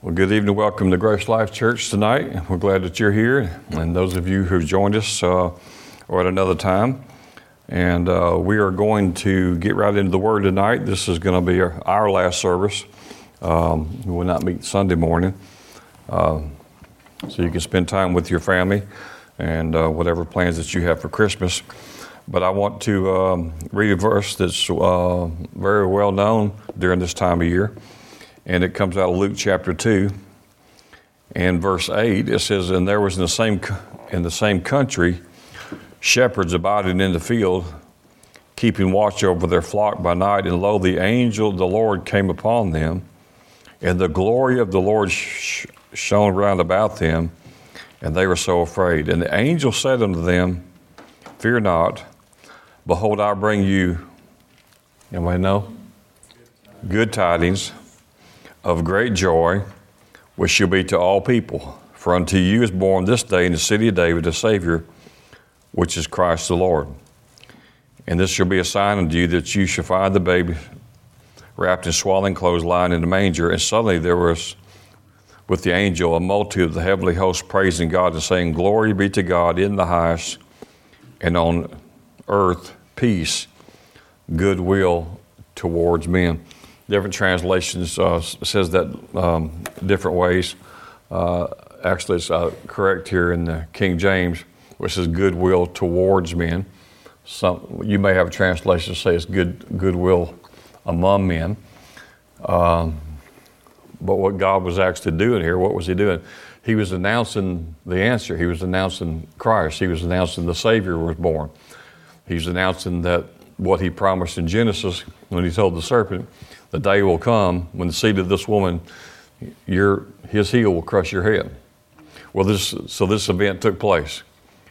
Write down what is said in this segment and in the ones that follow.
Well, good evening. Welcome to Grace Life Church tonight. We're glad that you're here, and those of you who've joined us uh, or at another time. And uh, we are going to get right into the Word tonight. This is going to be our, our last service. Um, we will not meet Sunday morning, uh, so you can spend time with your family and uh, whatever plans that you have for Christmas. But I want to um, read a verse that's uh, very well known during this time of year and it comes out of Luke chapter 2 and verse 8 it says and there was in the same in the same country shepherds abiding in the field keeping watch over their flock by night. And lo the angel of the Lord came upon them and the glory of the Lord sh- shone round about them and they were so afraid. And the angel said unto them fear not. Behold I bring you anybody know? Good tidings of great joy, which shall be to all people. For unto you is born this day in the city of David a Savior, which is Christ the Lord. And this shall be a sign unto you that you shall find the baby wrapped in swaddling clothes lying in the manger. And suddenly there was with the angel a multitude of the heavenly host praising God and saying, Glory be to God in the highest, and on earth peace, goodwill towards men different translations uh, says that um, different ways. Uh, actually, it's uh, correct here in the King James, which says goodwill towards men. Some you may have a translation that says good goodwill among men. Um, but what God was actually doing here, what was He doing? He was announcing the answer. He was announcing Christ. He was announcing the Savior was born. He's announcing that what He promised in Genesis when He told the serpent the day will come when the seed of this woman, your, his heel will crush your head. Well, this, so this event took place.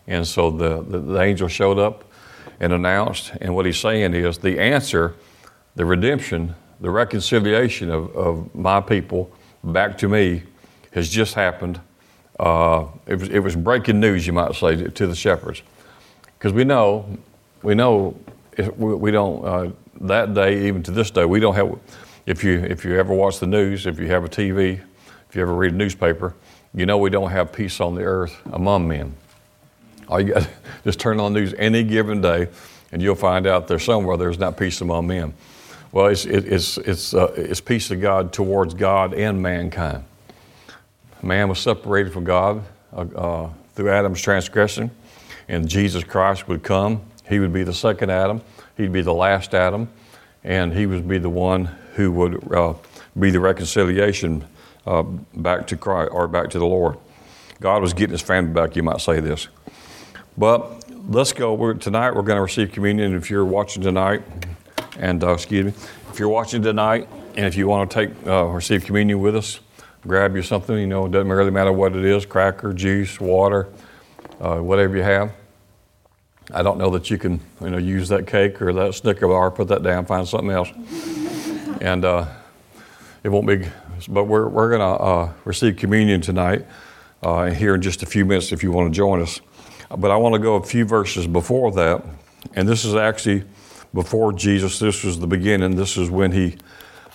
And so the, the, the angel showed up and announced, and what he's saying is the answer, the redemption, the reconciliation of, of my people back to me has just happened. Uh, it, was, it was breaking news, you might say, to the shepherds. Because we know, we know we, don't, uh, that day, even to this day, we don't have. If you if you ever watch the news, if you have a TV, if you ever read a newspaper, you know we don't have peace on the earth among men. All you got just turn on the news any given day, and you'll find out there's somewhere there's not peace among men. Well, it's it, it's it's uh, it's peace of God towards God and mankind. Man was separated from God uh, uh, through Adam's transgression, and Jesus Christ would come. He would be the second Adam He'd be the last Adam, and he would be the one who would uh, be the reconciliation uh, back to Christ or back to the Lord. God was getting his family back, you might say this. But let's go. We're, tonight we're going to receive communion. If you're watching tonight, and uh, excuse me, if you're watching tonight, and if you want to take uh, receive communion with us, grab you something. You know, it doesn't really matter what it is: cracker, juice, water, uh, whatever you have. I don't know that you can, you know, use that cake or that Snicker bar, put that down, find something else. and uh, it won't be, but we're, we're going to uh, receive communion tonight uh, here in just a few minutes if you want to join us. But I want to go a few verses before that. And this is actually before Jesus. This was the beginning. This is when he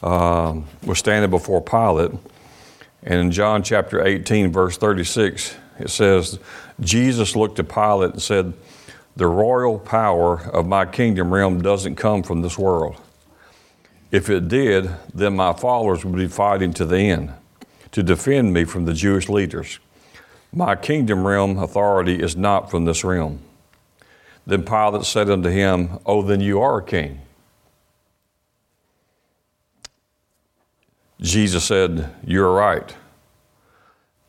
um, was standing before Pilate. And in John chapter 18, verse 36, it says, Jesus looked at Pilate and said, the royal power of my kingdom realm doesn't come from this world. If it did, then my followers would be fighting to the end to defend me from the Jewish leaders. My kingdom realm authority is not from this realm. Then Pilate said unto him, Oh, then you are a king. Jesus said, You're right.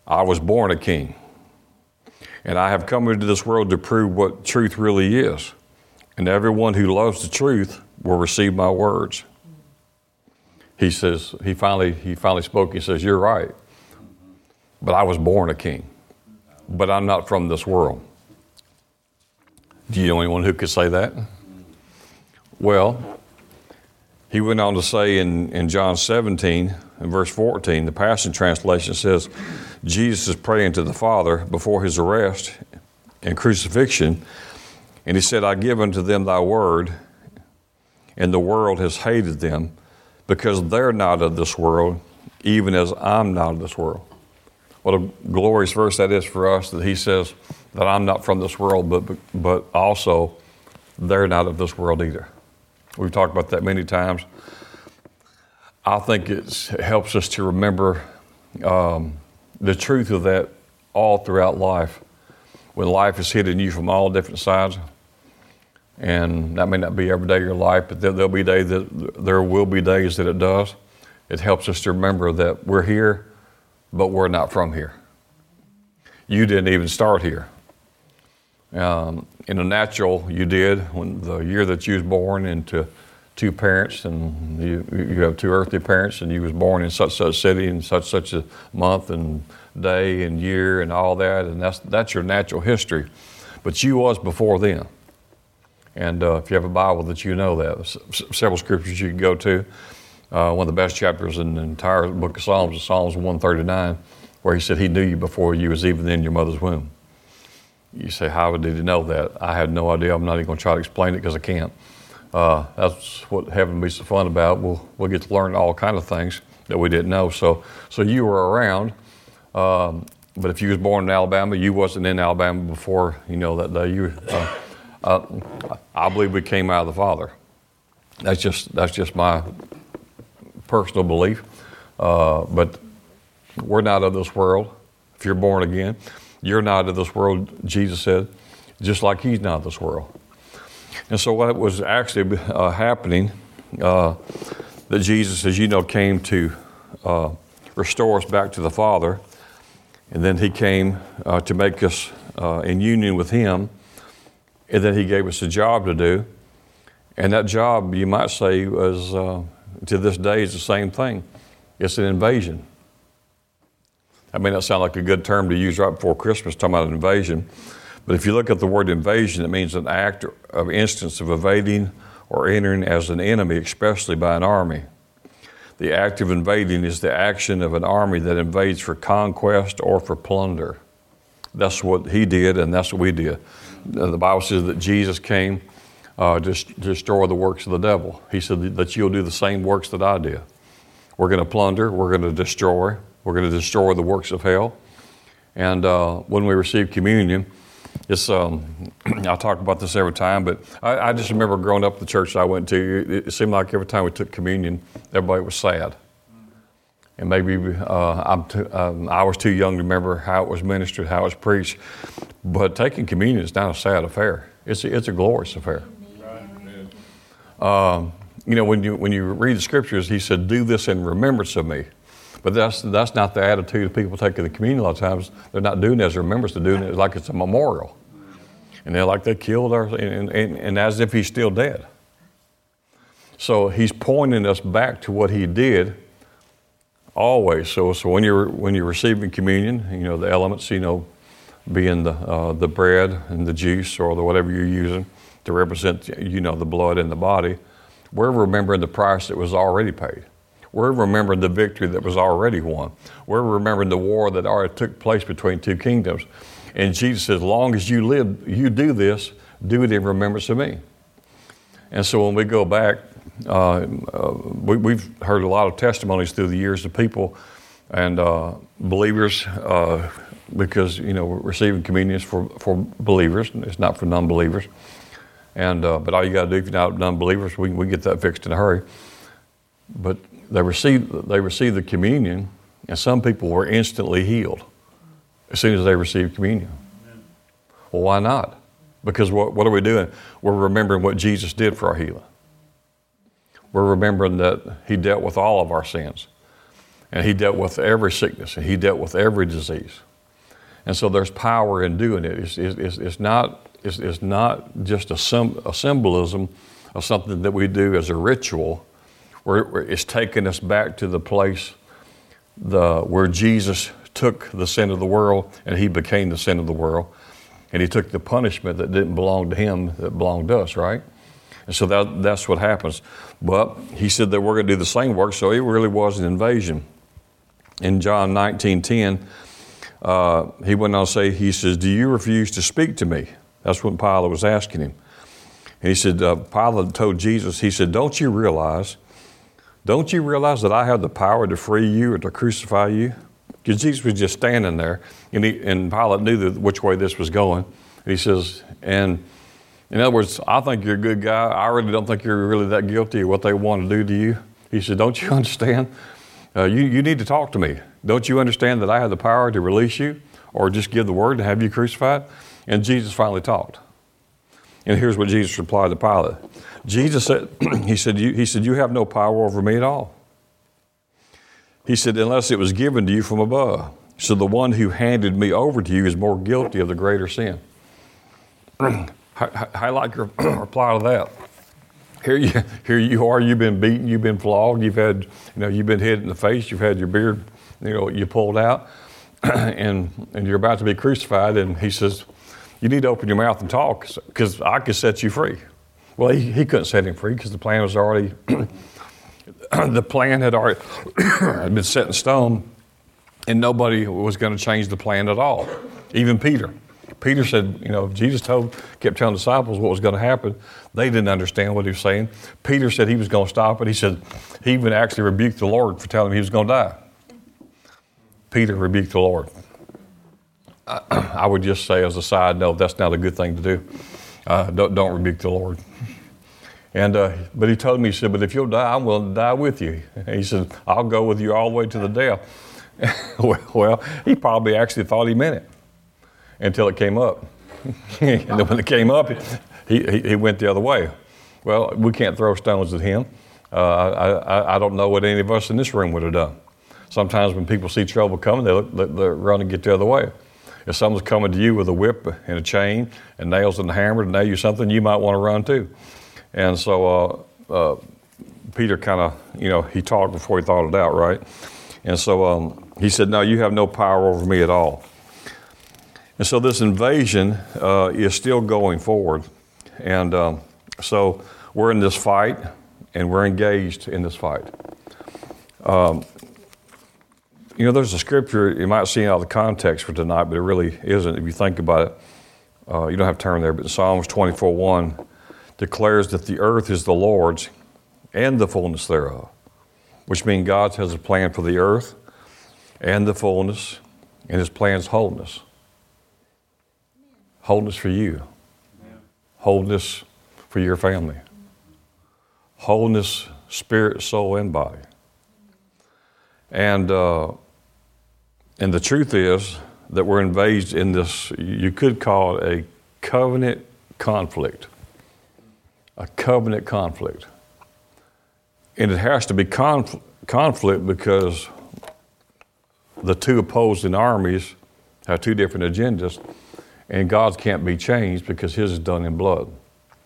I was born a king. And I have come into this world to prove what truth really is. And everyone who loves the truth will receive my words. He says, he finally, he finally spoke. He says, You're right. But I was born a king. But I'm not from this world. Do you know anyone who could say that? Well, he went on to say in, in John 17, in verse 14, the Passion Translation says, Jesus is praying to the Father before his arrest and crucifixion, and he said, I give unto them thy word, and the world has hated them, because they're not of this world, even as I'm not of this world. What a glorious verse that is for us that he says that I'm not from this world, but, but also they're not of this world either. We've talked about that many times. I think it helps us to remember um, the truth of that all throughout life. When life is hitting you from all different sides, and that may not be every day of your life, but there'll be days that there will be days that it does. It helps us to remember that we're here, but we're not from here. You didn't even start here. Um, in a natural, you did when the year that you was born into two parents, and you, you have two earthly parents, and you was born in such such a city and such such a month and day and year and all that, and that's that's your natural history. But you was before then. And uh, if you have a Bible that you know that, S- several scriptures you can go to. Uh, one of the best chapters in the entire book of Psalms is Psalms 139, where he said he knew you before you was even in your mother's womb. You say, how did he know that? I had no idea. I'm not even going to try to explain it because I can't. Uh, that's what heaven be so fun about. We'll, we'll get to learn all kind of things that we didn't know. So, so you were around, um, but if you was born in Alabama, you wasn't in Alabama before you know that day. You, uh, uh, I believe we came out of the Father. That's just that's just my personal belief. Uh, but we're not of this world. If you're born again, you're not of this world. Jesus said, just like He's not of this world. And so, what was actually uh, happening uh, that Jesus, as you know, came to uh, restore us back to the Father, and then He came uh, to make us uh, in union with Him and then he gave us a job to do. And that job, you might say, was uh, to this day is the same thing. It's an invasion. That may not sound like a good term to use right before Christmas, talking about an invasion. But if you look at the word invasion, it means an act of instance of evading or entering as an enemy, especially by an army. The act of invading is the action of an army that invades for conquest or for plunder. That's what he did, and that's what we did the Bible says that Jesus came uh, to destroy the works of the devil. He said that you'll do the same works that I did. We're going to plunder, we're going to destroy, we're going to destroy the works of hell. And uh, when we receive communion, it's, um, I talk about this every time, but I, I, just remember growing up the church I went to, it, it, seemed like every time we took communion, everybody was sad. And maybe uh, too, um, I was too young to remember how it was ministered, how it was preached. But taking communion is not a sad affair. It's a, it's a glorious affair. Um, you know, when you, when you read the scriptures, he said, Do this in remembrance of me. But that's, that's not the attitude of people taking the communion a lot of times. They're not doing it as a remembrance, they're doing it like it's a memorial. And they're like they killed our, and, and, and as if he's still dead. So he's pointing us back to what he did always. So, so when you're when you're receiving communion, you know the elements, you know, being the, uh, the bread and the juice or the whatever you're using to represent, you know, the blood and the body, we're remembering the price that was already paid. We're remembering the victory that was already won. We're remembering the war that already took place between two kingdoms. And Jesus says, as long as you live, you do this, do it in remembrance of me. And so when we go back, uh, uh, we, have heard a lot of testimonies through the years of people and uh, believers uh, because you know we're receiving communion for, for believers, it's not for non-believers. And uh, but all you got to do if you're not non-believers, we we get that fixed in a hurry. But they received they received the communion, and some people were instantly healed as soon as they received communion. Well, why not? Because what what are we doing? We're remembering what Jesus did for our healing. We're remembering that He dealt with all of our sins, and He dealt with every sickness, and He dealt with every disease. And so there's power in doing it. It's, it's, it's not, it's, it's, not just a, sim, a, symbolism of something that we do as a ritual, it's taking us back to the place the, where Jesus took the sin of the world and he became the sin of the world. And he took the punishment that didn't belong to him that belonged to us, right? And so that, that's what happens. But he said that we're going to do the same work, so it really was an invasion. In John 19 10, uh, he went on to say, he says, Do you refuse to speak to me? That's what Pilate was asking him. And he said, uh, Pilate told Jesus, he said, Don't you realize Don't you realize that I have the power to free you or to crucify you? Because Jesus was just standing there, and, he, and Pilate knew which way this was going. he says, and in other words, I think you're a good guy. I really don't think you're really that guilty of what they want to do to you. He said, Don't you understand? Uh, you, you need to talk to me. Don't you understand that I have the power to release you or just give the word to have you crucified? And Jesus finally talked. And here's what Jesus replied to Pilate. Jesus said, he said, you, he said, you have no power over me at all. He said, unless it was given to you from above. So the one who handed me over to you is more guilty of the greater sin. Like your reply to that. Here you, here you are, you've been beaten, you've been flogged, you've had, you know, you've been hit in the face, you've had your beard, you know, you pulled out, and, and you're about to be crucified, and he says, you need to open your mouth and talk because I could set you free. Well, he, he couldn't set him free because the plan was already, the plan had already been set in stone, and nobody was going to change the plan at all, even Peter. Peter said, you know, Jesus told, kept telling disciples what was going to happen. They didn't understand what he was saying. Peter said he was going to stop it. He said he even actually rebuked the Lord for telling him he was going to die. Peter rebuked the Lord. I, would just say, as a side note, that's not a good thing to do. Uh, don't, don't, rebuke the Lord. And uh, but he told me, he said, "But if you'll die, I'm willing to die with you." He said, "I'll go with you all the way to the death." well, he probably actually thought he meant it until it came up. and then when it came up, he, he, he, went the other way. Well, we can't throw stones at him. Uh, I, I, don't know what any of us in this room would have done. Sometimes when people see trouble coming, they, look, they run and get the other way. If someone's coming to you with a whip and a chain and nails and a hammer to nail you something, you might want to run too. And so uh, uh, Peter kind of, you know, he talked before he thought it out, right? And so um, he said, No, you have no power over me at all. And so this invasion uh, is still going forward. And um, so we're in this fight and we're engaged in this fight. Um, you know, there's a scripture, you might see out of the context for tonight, but it really isn't if you think about it. Uh, you don't have to turn there, but Psalms 24 1 declares that the earth is the Lord's and the fullness thereof, which means God has a plan for the earth and the fullness, and his plan's wholeness wholeness for you, wholeness for your family, wholeness, spirit, soul, and body. And, uh, and the truth is that we're engaged in this, you could call it a covenant conflict. A covenant conflict. And it has to be conf- conflict because the two opposing armies have two different agendas and God's can't be changed because His is done in blood.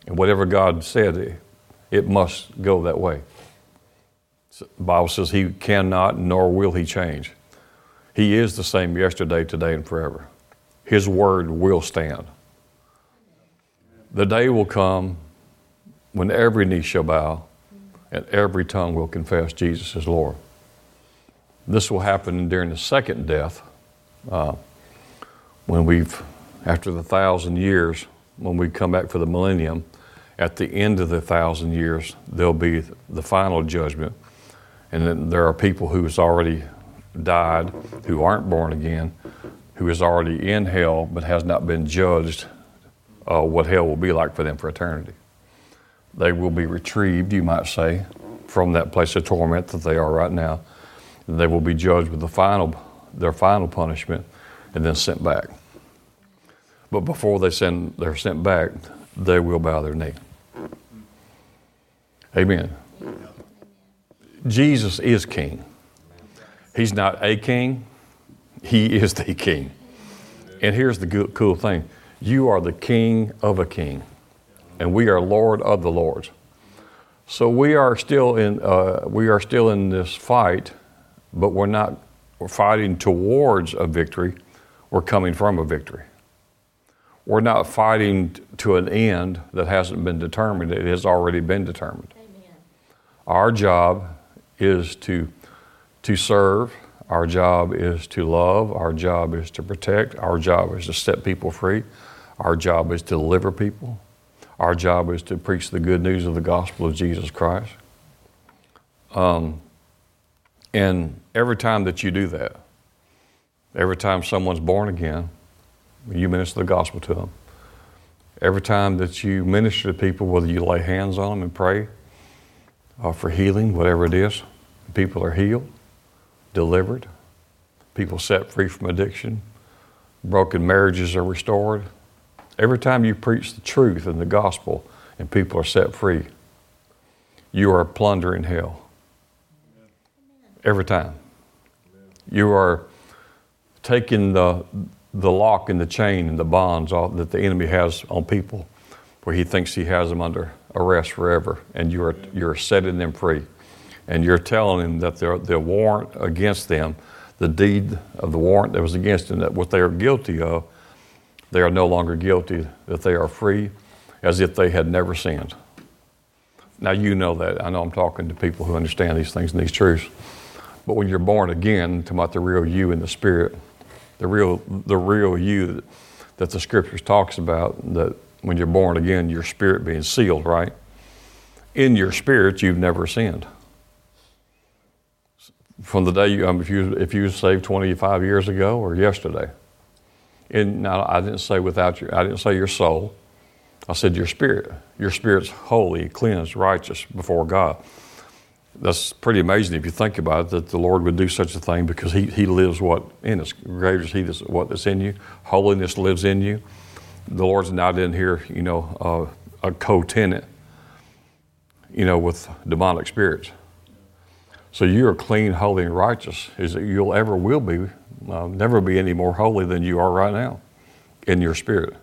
And whatever God said, it must go that way. the Bible says He cannot nor will He change. He is the same yesterday, today, and forever. His word will stand. The day will come when every knee shall bow and every tongue will confess Jesus is Lord. This will happen during the second death uh, when we've after the thousand years, when we come back for the millennium, at the end of the thousand years, there'll be the final judgment. And then there are people who's already died, who aren't born again, who is already in hell but has not been judged uh, what hell will be like for them for eternity. They will be retrieved, you might say, from that place of torment that they are right now. They will be judged with the final, their final punishment and then sent back. But before they send, they're sent back, they will bow their knee. Amen. Jesus is king. He's not a king, he is the king. And here's the cool thing you are the king of a king, and we are Lord of the Lords. So we are still in, uh, we are still in this fight, but we're not we're fighting towards a victory, we're coming from a victory. We're not fighting to an end that hasn't been determined, it has already been determined. Amen. Our job is to, to serve, our job is to love, our job is to protect, our job is to set people free, our job is to deliver people, our job is to preach the good news of the gospel of Jesus Christ. Um, and every time that you do that, every time someone's born again, you minister the gospel to them. Every time that you minister to people, whether you lay hands on them and pray uh, for healing, whatever it is, people are healed, delivered, people set free from addiction, broken marriages are restored. Every time you preach the truth and the gospel and people are set free, you are plundering hell. Every time. You are taking the, the lock and the chain and the bonds that the enemy has on people where he thinks he has them under arrest forever, and you're, you're setting them free. And you're telling them that the warrant against them, the deed of the warrant that was against them, that what they are guilty of, they are no longer guilty, that they are free as if they had never sinned. Now, you know that. I know I'm talking to people who understand these things and these truths. But when you're born again, talking about the real you in the spirit, the real, the real you that, that the scriptures talks about, that when you're born again, your spirit being sealed, right? In your spirit, you've never sinned. From the day you, um, if you if you saved 25 years ago or yesterday, and now I didn't say without your, I didn't say your soul. I said your spirit. Your spirit's holy, cleansed, righteous before God that's pretty amazing if you think about it that the Lord would do such a thing because He, he lives what in us. Greater is He that's what that's in you. Holiness lives in you. The Lord's not in here, you know, uh, a co-tenant, you know, with demonic spirits. So you are clean, holy, and righteous. Is that you'll ever will be, uh, never be any more holy than you are right now, in your spirit.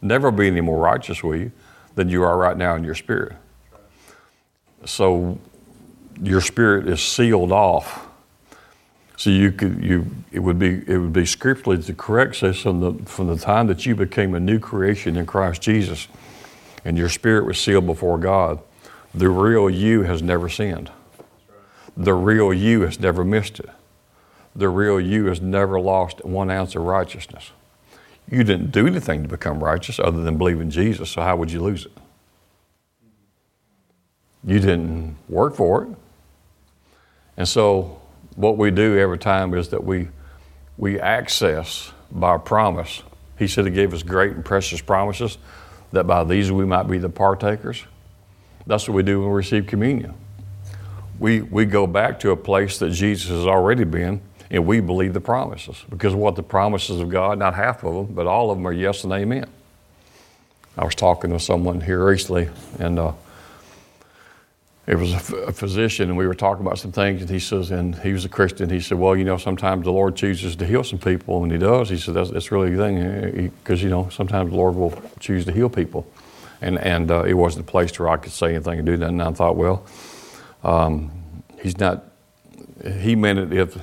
Never be any more righteous, will you, than you are right now in your spirit. So your spirit is sealed off. So you could you it would be it would be scripturally to correct says from the from the time that you became a new creation in Christ Jesus, and your spirit was sealed before God, the real you has never sinned. The real you has never missed it. The real you has never lost one ounce of righteousness. You didn't do anything to become righteous other than believe in Jesus, so how would you lose it? You didn't work for it. And so, what we do every time is that we, we access by promise. He said He gave us great and precious promises, that by these we might be the partakers. That's what we do when we receive communion. We, we go back to a place that Jesus has already been, and we believe the promises. Because what the promises of God, not half of them, but all of them are yes and amen. I was talking to someone here recently, and uh, it was a, physician, and we were talking about some things, and he says, and he was a Christian. He said, well, you know, sometimes the Lord chooses to heal some people, and He does. He said that's, that's really a thing, because you know sometimes the Lord will choose to heal people, and and uh, it wasn't a place where I could say anything and do that. And I thought, well, um, He's not. He meant it if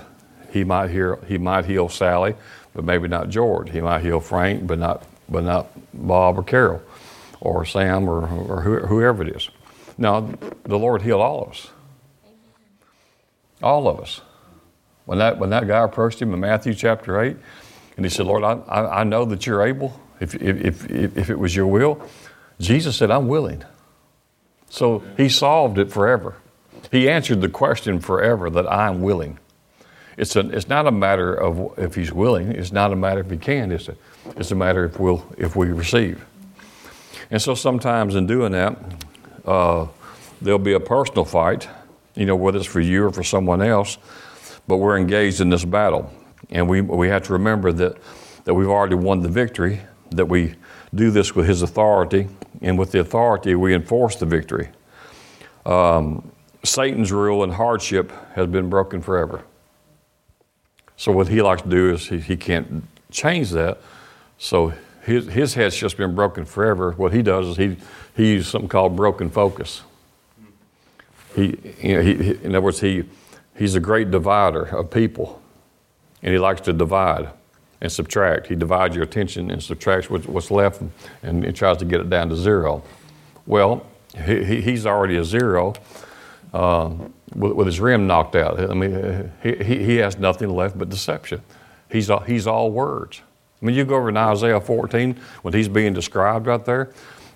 He might heal, He might heal Sally, but maybe not George. He might heal Frank, but not but not Bob or Carol, or Sam or or whoever it is. Now, the Lord healed all of us. All of us. When that, when that guy approached him in Matthew chapter 8, and he said, Lord, I, I, I know that you're able, if, if, if, if it was your will, Jesus said, I'm willing. So he solved it forever. He answered the question forever that I'm willing. It's, a, it's not a matter of if he's willing, it's not a matter if he can, it's a, it's a matter if, we'll, if we receive. And so sometimes in doing that, uh, there'll be a personal fight, you know, whether it's for you or for someone else, but we're engaged in this battle. And we, we have to remember that, that we've already won the victory, that we do this with His authority, and with the authority, we enforce the victory. Um, Satan's rule and hardship has been broken forever. So, what he likes to do is he, he can't change that. So, his, his head's just been broken forever. What he does is he, he uses something called broken focus. He, you know, he, he, in other words, he, he's a great divider of people, and he likes to divide and subtract. He divides your attention and subtracts what's left, and he tries to get it down to zero. Well, he, he's already a zero uh, with, with, his rim knocked out. I mean, he, he has nothing left but deception. He's all, he's all words. I mean, you go over in Isaiah 14 when he's being described right there.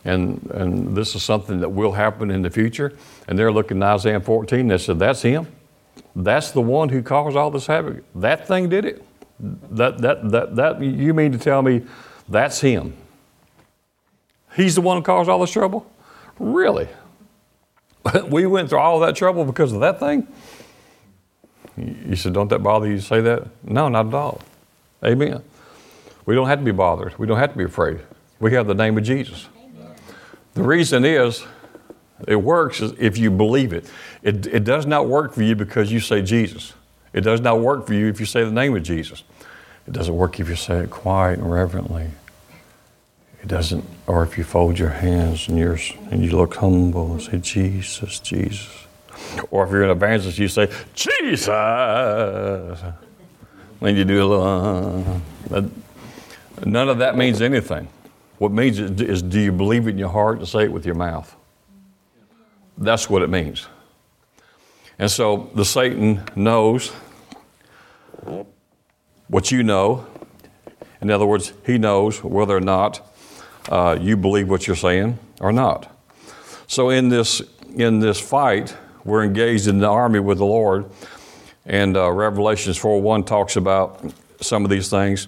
and, and this is something that will happen in the future. And they're looking at Isaiah 14 and they said, That's him. That's the one who caused all this havoc. That thing did it. That, that, that, that, you mean to tell me that's him? He's the one who caused all this trouble? Really? we went through all that trouble because of that thing? You said, Don't that bother you to say that? No, not at all. Amen. We don't have to be bothered. We don't have to be afraid. We have the name of Jesus. The reason is it works if you believe it. it. It does not work for you because you say Jesus. It does not work for you if you say the name of Jesus. It doesn't work if you say it quiet and reverently. It doesn't, or if you fold your hands and, you and you look humble and say, Jesus, Jesus. Or if you're an evangelist, you say, Jesus. Then you do a little, uh, none of that means anything. What means is, is, do you believe it in your heart and say it with your mouth? That's what it means. And so the Satan knows what you know. In other words, he knows whether or not uh, you believe what you're saying or not. So in this in this fight, we're engaged in the army with the Lord, and uh, Revelations 4:1 talks about some of these things,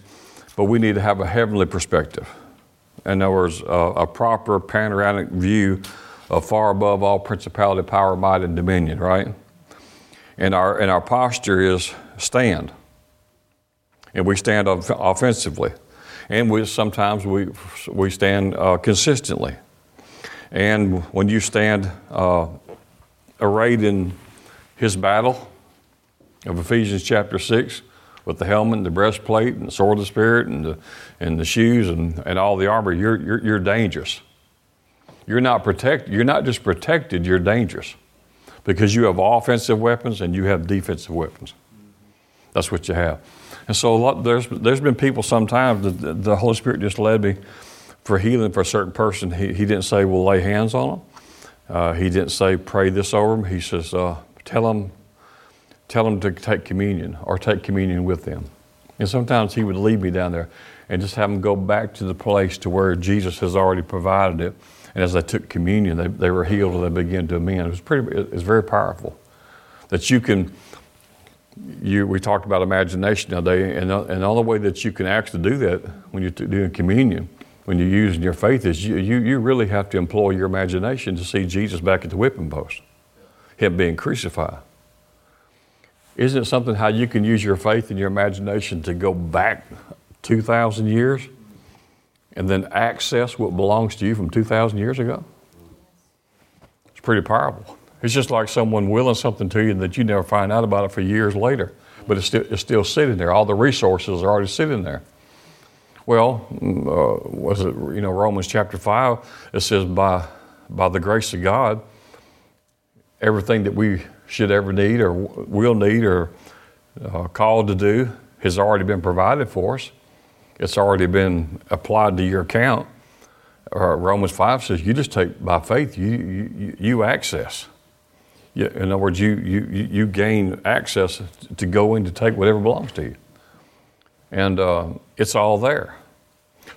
but we need to have a heavenly perspective. In other words, uh, a proper panoramic view of far above all principality, power, might, and dominion. Right, and our and our posture is stand, and we stand off- offensively and we sometimes we we stand uh, consistently. And when you stand uh, arrayed in His battle of Ephesians chapter six, with the helmet, and the breastplate, and the sword of the Spirit, and the and the shoes, and, and all the armor, you're, you're you're dangerous. You're not protected. You're not just protected. You're dangerous because you have offensive weapons and you have defensive weapons. That's what you have. And so lot, there's, there's been people sometimes that the Holy Spirit just led me for healing for a certain person. He, he didn't say, well, lay hands on them. Uh, he didn't say, pray this over them. He says, uh, tell them, tell them to take communion or take communion with them. And sometimes he would lead me down there and just have them go back to the place to where Jesus has already provided it. And as they took communion, they, they were healed and they began to amend. It was pretty, it was very powerful that you can you, we talked about imagination today, and, uh, and the only way that you can actually do that when you're doing communion, when you're using your faith, is you, you, you really have to employ your imagination to see Jesus back at the whipping post, Him being crucified. Isn't it something how you can use your faith and your imagination to go back 2,000 years and then access what belongs to you from 2,000 years ago? It's pretty powerful. It's just like someone willing something to you that you never find out about it for years later, but it's still, it's still sitting there. All the resources are already sitting there. Well, mm, uh, was it you know Romans chapter five? It says by by the grace of God, everything that we should ever need or will need or uh, called to do has already been provided for us. It's already been applied to your account. Romans 5 says you just take by faith, you, you, you access. In other words, you, you, you gain access to go in to take whatever belongs to you. And uh, it's all there.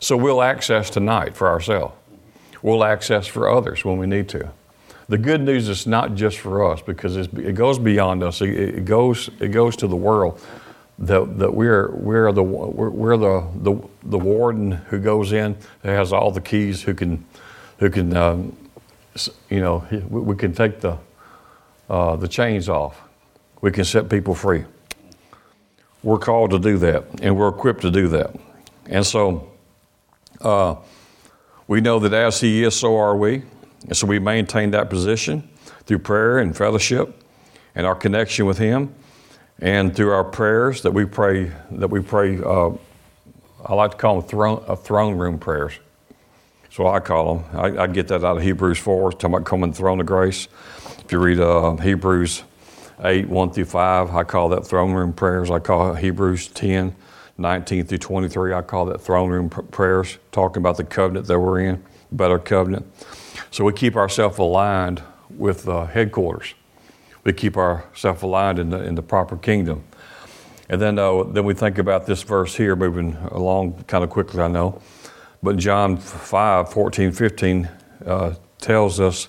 So we'll access tonight for ourselves. We'll access for others when we need to. The good news is not just for us because it goes beyond us. It, it, goes, it goes to the world that, that we're, we're, the, we're, we're the, the, the warden who goes in, who has all the keys, who can, who can um, you know, we can take the, uh, the chains off. We can set people free. We're called to do that, and we're equipped to do that. And so uh, we know that as He is, so are we. And so we maintain that position through prayer and fellowship and our connection with Him, and through our prayers that we pray. That we pray. Uh, I like to call them throne, uh, throne room prayers. What I call them. I, I, get that out of Hebrews 4, talking about coming the throne of grace. If you read uh, Hebrews 8, 1 through 5, I call that throne room prayers. I call Hebrews 10, 19 through 23, I call that throne room prayers, talking about the covenant that we're in, better covenant. So we keep ourselves aligned with uh, headquarters. We keep ourselves aligned in the, in the proper kingdom. And then, uh, then we think about this verse here, moving along kind of quickly, I know. But John 5, 14, 15, uh, tells us,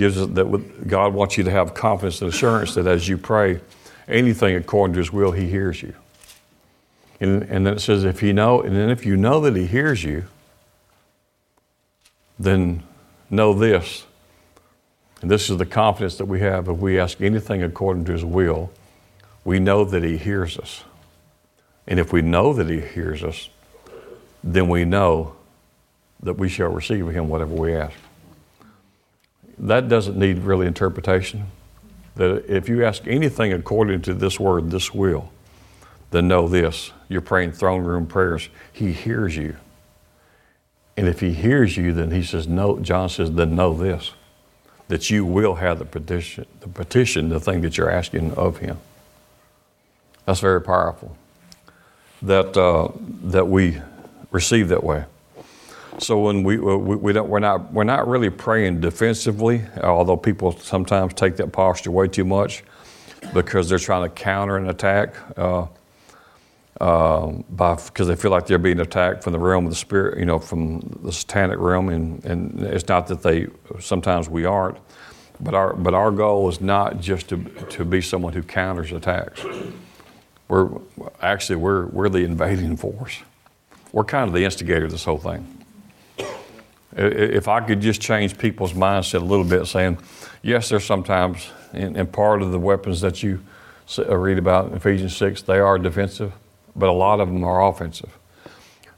gives us that God wants you to have confidence and assurance that as you pray, anything according to His will, He hears you. And, and then it says, if you know, and then if you know that He hears you, then know this. And this is the confidence that we have if we ask anything according to His will, we know that He hears us. And if we know that He hears us, then we know that we shall receive Him whatever we ask. That doesn't need really interpretation. That if you ask anything according to this word, this will, then know this you're praying throne room prayers. He hears you. And if He hears you, then He says, No, John says, then know this that you will have the petition, the petition, the thing that you're asking of Him. That's very powerful. That, uh, that we receive that way. So when we, we, we don't, we're, not, we're not really praying defensively, although people sometimes take that posture way too much because they're trying to counter an attack uh, uh, by, because they feel like they're being attacked from the realm of the spirit, you know, from the satanic realm. And, and it's not that they, sometimes we aren't, but our, but our goal is not just to, to be someone who counters attacks. We're actually, we're, we're the invading force. We're kind of the instigator of this whole thing. If I could just change people's mindset a little bit, saying, yes, there's sometimes, and, part of the weapons that you uh, read about in Ephesians 6, they are defensive, but a lot of them are offensive.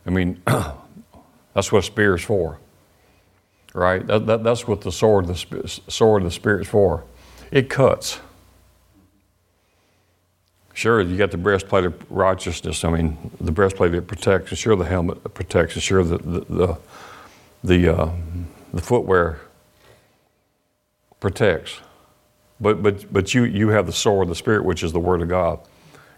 I mean, that's what a spear is for, right? That, that, that's what the sword, the sword of the Spirit is for. It cuts. Sure, you got the breastplate of righteousness. I mean, the breastplate that protects, and sure, the helmet protects, and sure, the, the, the the, uh, the footwear protects. But, but, but you, you have the sword of the Spirit, which is the Word of God.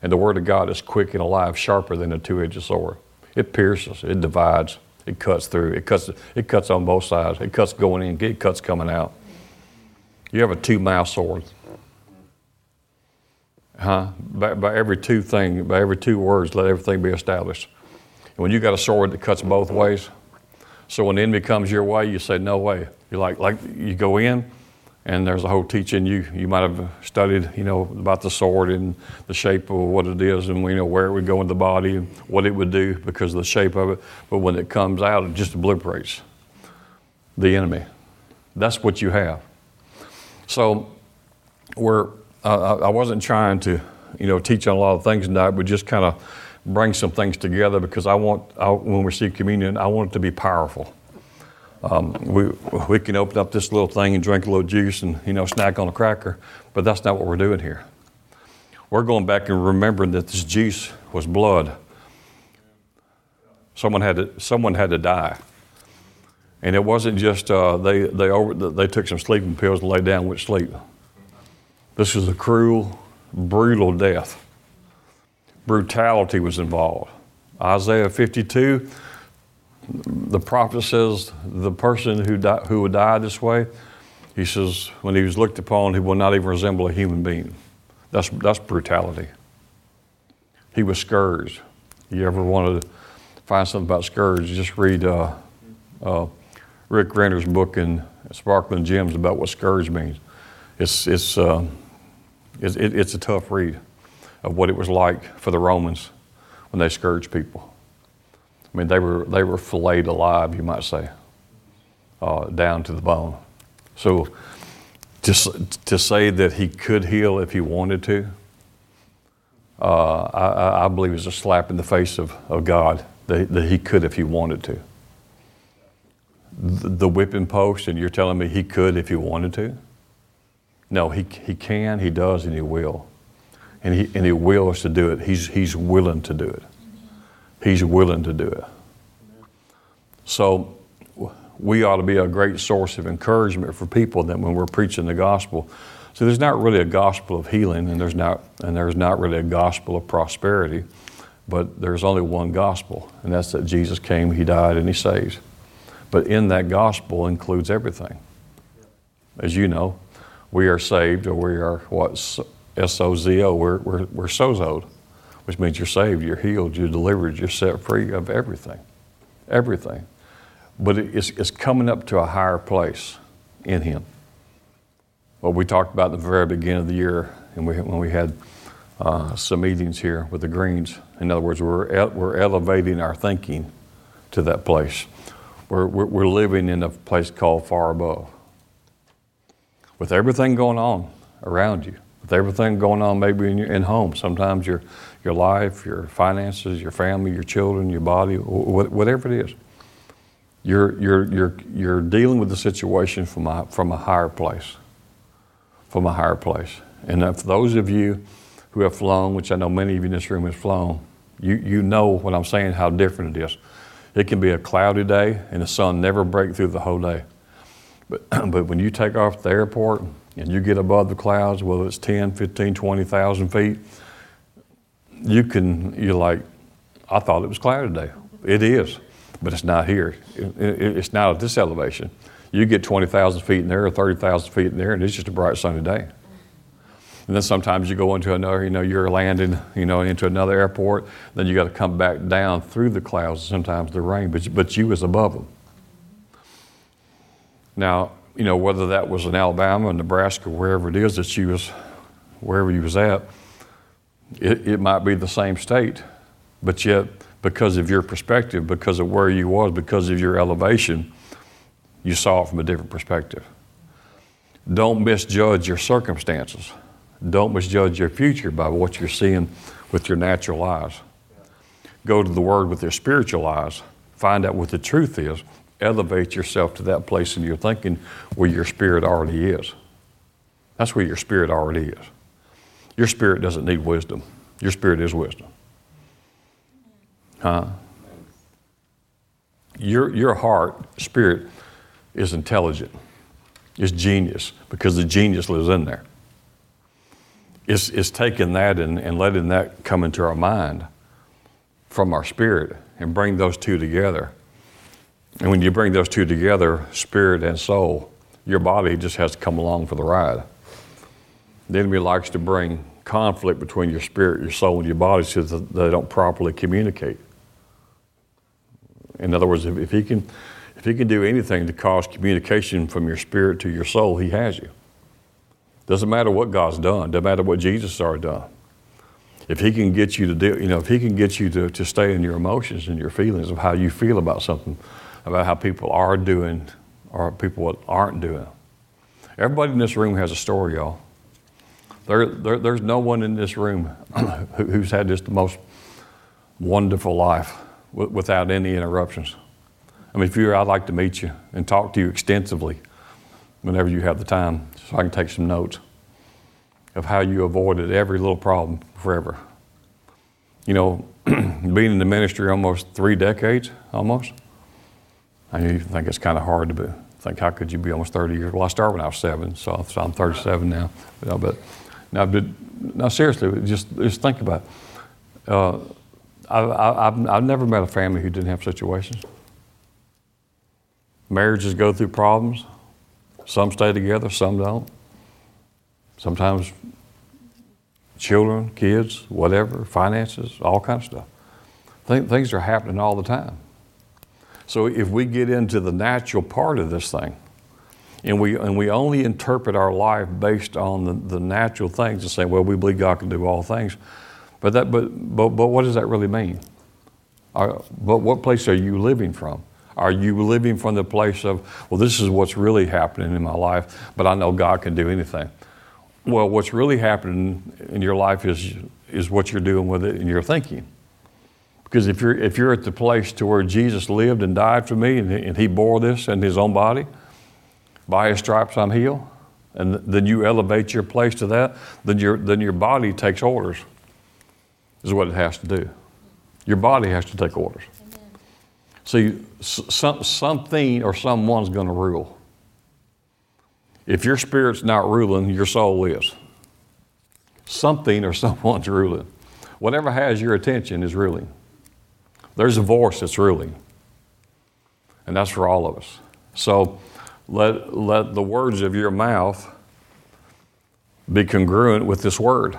And the Word of God is quick and alive, sharper than a two edged sword. It pierces, it divides, it cuts through, it cuts, it cuts on both sides. It cuts going in, it cuts coming out. You have a two mouth sword. Huh? By, by every two thing, by every two words, let everything be established. And when you got a sword that cuts both ways, so when the enemy comes your way, you say, no way. You like, like you go in, and there's a whole teaching you you might have studied, you know, about the sword and the shape of what it is, and you know where it would go in the body and what it would do because of the shape of it. But when it comes out, it just obliterates the enemy. That's what you have. So we're uh, I wasn't trying to, you know, teach on a lot of things tonight, but just kind of bring some things together because I want, I, when we receive communion, I want it to be powerful. Um, we, we can open up this little thing and drink a little juice and, you know, snack on a cracker, but that's not what we're doing here. We're going back and remembering that this juice was blood. Someone had to, someone had to die. And it wasn't just uh, they, they, over, they took some sleeping pills and lay down with sleep. This was a cruel, brutal death brutality was involved. Isaiah 52, the prophet says the person who, die, who would die this way, he says, when he was looked upon, he will not even resemble a human being. That's, that's brutality. He was scourged. You ever wanted to find something about scourge, just read uh, uh, Rick Renner's book in Sparkling Gems about what scourge means. It's, it's, uh, it's, it, it's a tough read of what it was like for the Romans when they scourged people. I mean, they were, they were filleted alive, you might say, uh, down to the bone. So, just to say that he could heal if he wanted to, uh, I, I, believe is a slap in the face of, of God that, that he could if he wanted to. The, the whipping post, and you're telling me he could if he wanted to? No, he, he can, he does, and he will and he, and he wills to do it. He's, he's willing to do it. He's willing to do it. So we ought to be a great source of encouragement for people that when we're preaching the gospel. So there's not really a gospel of healing, and there's not, and there's not really a gospel of prosperity, but there's only one gospel, and that's that Jesus came, He died, and He saves. But in that gospel includes everything. As you know, we are saved, or we are what S O Z O, we're, we're, we're sozoed, which means you're saved, you're healed, you're delivered, you're set free of everything. Everything. but it's, it's coming up to a higher place in Him. What we talked about at the very beginning of the year, and we, when we had uh, some meetings here with the Greens. In other words, we're, we're elevating our thinking to that place. We're, we're, we're living in a place called far above. With everything going on around you, with everything going on maybe in, your, in home, sometimes your, your life, your finances, your family, your children, your body, whatever it is, you're, you're, you're, you're dealing with the situation from a, from a higher place. From a higher place. And for those of you who have flown, which I know many of you in this room have flown, you, you know what I'm saying, how different it is. It can be a cloudy day and the sun never break through the whole day. But, but when you take off the airport and you get above the clouds, whether it's 10, 15, 20,000 feet, you can, you're like, I thought it was cloudy today. It is, but it's not here. It, it, it's not at this elevation. You get 20,000 feet in there or 30,000 feet in there, and it's just a bright sunny day. And then sometimes you go into another, you know, you're landing, you know, into another airport. Then you got to come back down through the clouds. Sometimes the rain, but but you was above them. Now, you know, whether that was in Alabama, Nebraska, wherever it is that you was, wherever you was at, it, it might be the same state, but yet because of your perspective, because of where you was, because of your elevation, you saw it from a different perspective. Don't misjudge your circumstances. Don't misjudge your future by what you're seeing with your natural eyes. Go to the Word with your spiritual eyes. Find out what the truth is. Elevate yourself to that place in your thinking where your spirit already is. That's where your spirit already is. Your spirit doesn't need wisdom. Your spirit is wisdom. Huh? Your, your heart, spirit, is intelligent, is genius, because the genius lives in there is, it's taking that and, and letting that come into our mind from our spirit and bring those two together. And when you bring those two together, spirit and soul, your body just has to come along for the ride. The enemy likes to bring conflict between your spirit, your soul, and your body so that they don't properly communicate. In other words, if, if, he can, if he can do anything to cause communication from your spirit to your soul, he has you. Doesn't matter what God's done. Doesn't matter what Jesus has already done. If He can get you to do, you know, if He can get you to, to stay in your emotions and your feelings of how you feel about something, about how people are doing or people aren't doing. Everybody in this room has a story, y'all. There, there, there's no one in this room who's had just the most wonderful life without any interruptions. I mean, if you're, I'd like to meet you and talk to you extensively whenever you have the time so I can take some notes of how you avoided every little problem forever. You know, being in the ministry almost three decades, almost, I even think it's kind of hard to be, think how could you be almost 30 years? Well, I started when I was seven, so, I'm 37 now. But now, but, now seriously, just, just think about it. Uh, I, have I've never met a family who didn't have situations. Marriages go through problems. Some stay together, some don't. Sometimes children, kids, whatever, finances, all kinds of stuff. Th- things are happening all the time. So if we get into the natural part of this thing, and we, and we only interpret our life based on the, the natural things and say, well, we believe God can do all things. But, that, but, but, but what does that really mean? Are, but what place are you living from? Are you living from the place of, well, this is what's really happening in my life, but I know God can do anything? Well, what's really happening in your life is, is what you're doing with it in your thinking. Because if you're, if you're at the place to where Jesus lived and died for me and, and he bore this in his own body, by his stripes I'm healed, and then you elevate your place to that, then your, then your body takes orders, is what it has to do. Your body has to take orders. See, some, something or someone's going to rule. If your spirit's not ruling, your soul is. Something or someone's ruling. Whatever has your attention is ruling. There's a voice that's ruling. And that's for all of us. So let, let the words of your mouth be congruent with this word.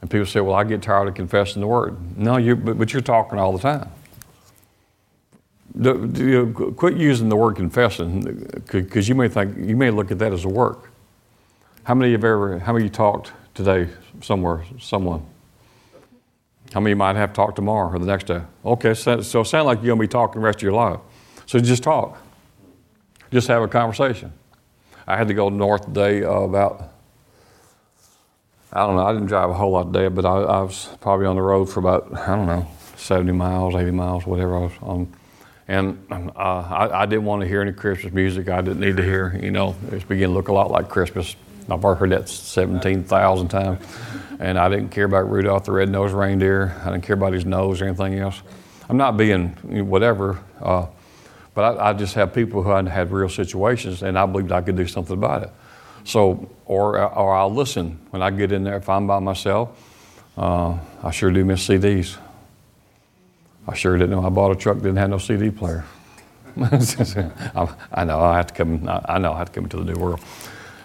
And people say, well, I get tired of confessing the word. No, you, but, but you're talking all the time. Do- do you- quit using the word confessing because you may think you may look at that as a work. How many have ever? How many you talked today somewhere? Someone. How many might have to talk tomorrow or the next day? Okay, so, so it sounds like you're gonna be talking the rest of your life. So just talk. Just have a conversation. I had to go north today about. I don't know. I didn't drive a whole lot today, but I, I was probably on the road for about I don't know, 70 miles, 80 miles, whatever I was on. And uh, I, I didn't want to hear any Christmas music. I didn't need to hear. You know, it was beginning to look a lot like Christmas. I've heard that 17,000 times. And I didn't care about Rudolph the Red-Nosed Reindeer. I didn't care about his nose or anything else. I'm not being whatever, uh, but I, I just have people who had real situations, and I believed I could do something about it. So, or, or I'll listen when I get in there. If I'm by myself, uh, I sure do miss CDs. I sure didn't know I bought a truck that didn't have no CD player. I, I know I have to come. I, I know I have to come into the new world.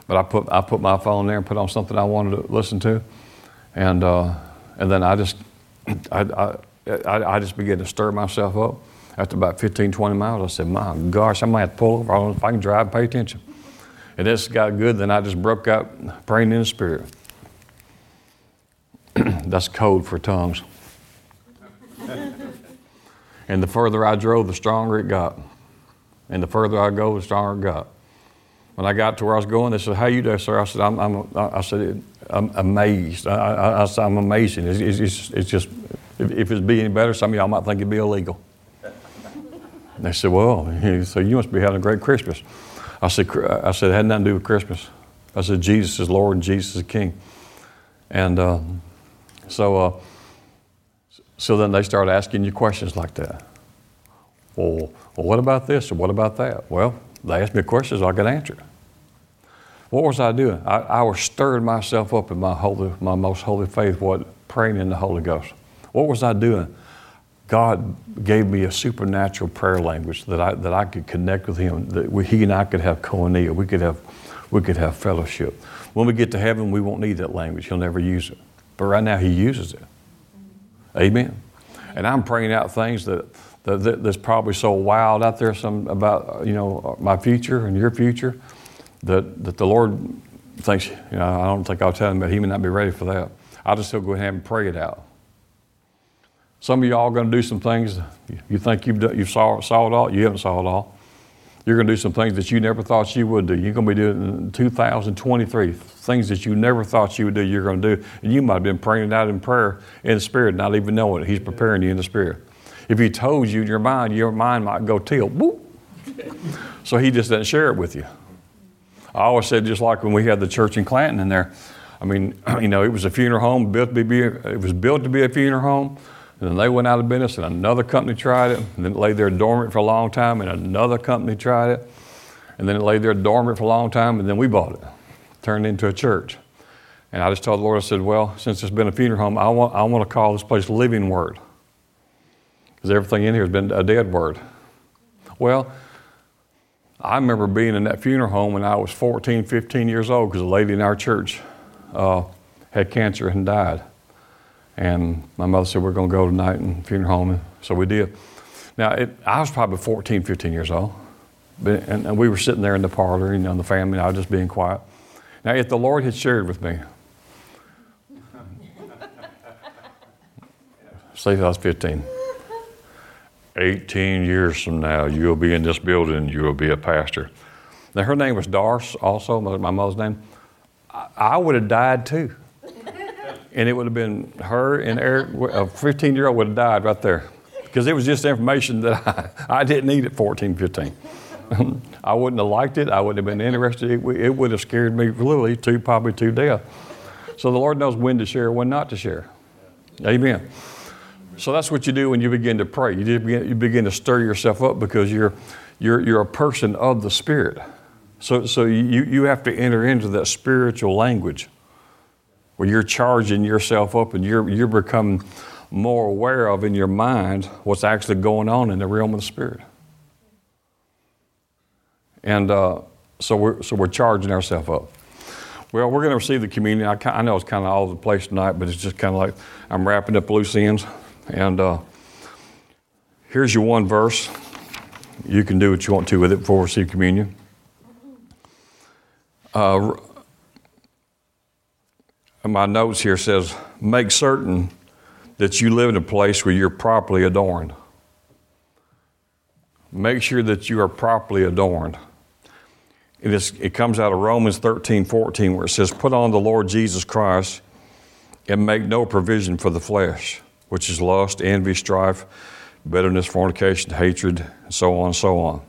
But I put I put my phone there and put on something I wanted to listen to, and uh, and then I just I, I, I just began to stir myself up. After about 15, 20 miles, I said, "My gosh, I might have to pull over. I don't know if I can drive. Pay attention." And this got good. Then I just broke out praying in the spirit. That's code for tongues. and the further I drove, the stronger it got. And the further I go, the stronger it got. When I got to where I was going, they said, "How you doing, sir?" I said, "I'm," I'm I said, "I'm amazed. I, I'm amazing. It's, it's, it's just, if, if it'd be any better, some of y'all might think it'd be illegal." And they said, "Well, so you must be having a great Christmas." I said, "I said it had nothing to do with Christmas." I said, "Jesus is Lord and Jesus is King," and uh, so, uh, so then they started asking you questions like that. Well, well, what about this or what about that? Well, they asked me questions I could answer. What was I doing? I, I was stirring myself up in my holy, my most holy faith, what praying in the Holy Ghost. What was I doing? God gave me a supernatural prayer language that I, that I could connect with Him. That we, He and I could have koinonia. We could have, we could have fellowship. When we get to heaven, we won't need that language. He'll never use it. But right now, He uses it. Amen. And I'm praying out things that that, that's probably so wild out there some about you know my future and your future that, that the Lord thinks you know I don't think I'll tell him but he may not be ready for that. I'll just still go ahead and pray it out. Some of y'all are going to do some things you think you've done, you saw saw it all. You haven't saw it all. You're going to do some things that you never thought you would do. You're going to be doing in 2023 things that you never thought you would do. You're going to do, and you might have been praying it out in prayer in the spirit, not even knowing it. He's preparing you in the spirit. If he told you in your mind, your mind might go tilt. Boop. so he just doesn't share it with you. I always said, just like when we had the church in Clanton in there, I mean, you know, it was a funeral home, built to be, it was built to be a funeral home. And then they went out of business, and another company tried it, and then it lay there dormant for a long time, and another company tried it, and then it lay there dormant for a long time, and then we bought it, turned it into a church. And I just told the Lord, I said, well, since it's been a funeral home, I want, I want to call this place Living Word because everything in here has been a dead word. Well, I remember being in that funeral home when I was 14, 15 years old because a lady in our church uh, had cancer and died. And my mother said, We're going to go tonight in funeral home. So we did. Now, it, I was probably 14, 15 years old. But, and, and, we were sitting there in the parlor, you know, the family, and I was just being quiet. Now, if the Lord had shared with me, say I was 15. 18 years from now, you'll be in this building, you'll be a pastor. Now, her name was Doris, also, my mother's name. I, I would have died too. and it would have been her and Eric, a 15 year old would have died right there. Because it was just information that I, I didn't need at 14, 15. I wouldn't have liked it. I wouldn't have been interested. It, it would have scared me literally to probably to death. So the Lord knows when to share, when not to share. Amen. So that's what you do when you begin to pray. You, begin, you begin to stir yourself up because you're, you're, you're a person of the Spirit. So, so you, you have to enter into that spiritual language where you're charging yourself up and you're, you're becoming more aware of in your mind what's actually going on in the realm of the Spirit. And uh, so, we're, so we're charging ourselves up. Well, we're going to receive the communion. I, I know it's kind of all over the place tonight, but it's just kind of like I'm wrapping up loose ends. And uh, here's your one verse. you can do what you want to with it before we receive communion. Uh, my notes here says, make certain that you live in a place where you're properly adorned. Make sure that you are properly adorned. It, is, it comes out of Romans 13, 14, where it says, Put on the Lord Jesus Christ and make no provision for the flesh, which is lust, envy, strife, bitterness, fornication, hatred, and so on and so on.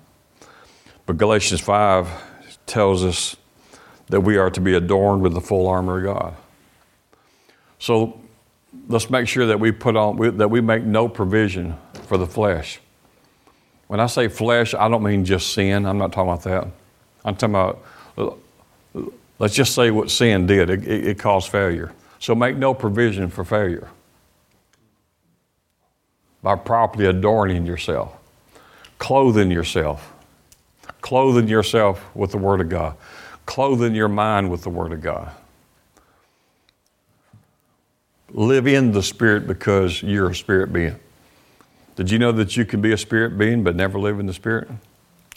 But Galatians 5 tells us that we are to be adorned with the full armor of God. So let's make sure that we put on that we make no provision for the flesh. When I say flesh, I don't mean just sin. I'm not talking about that. I'm talking about let's just say what sin did. It, it, it caused failure. So make no provision for failure by properly adorning yourself, clothing yourself, clothing yourself with the Word of God, clothing your mind with the Word of God. Live in the Spirit because you're a spirit being. Did you know that you can be a spirit being but never live in the Spirit?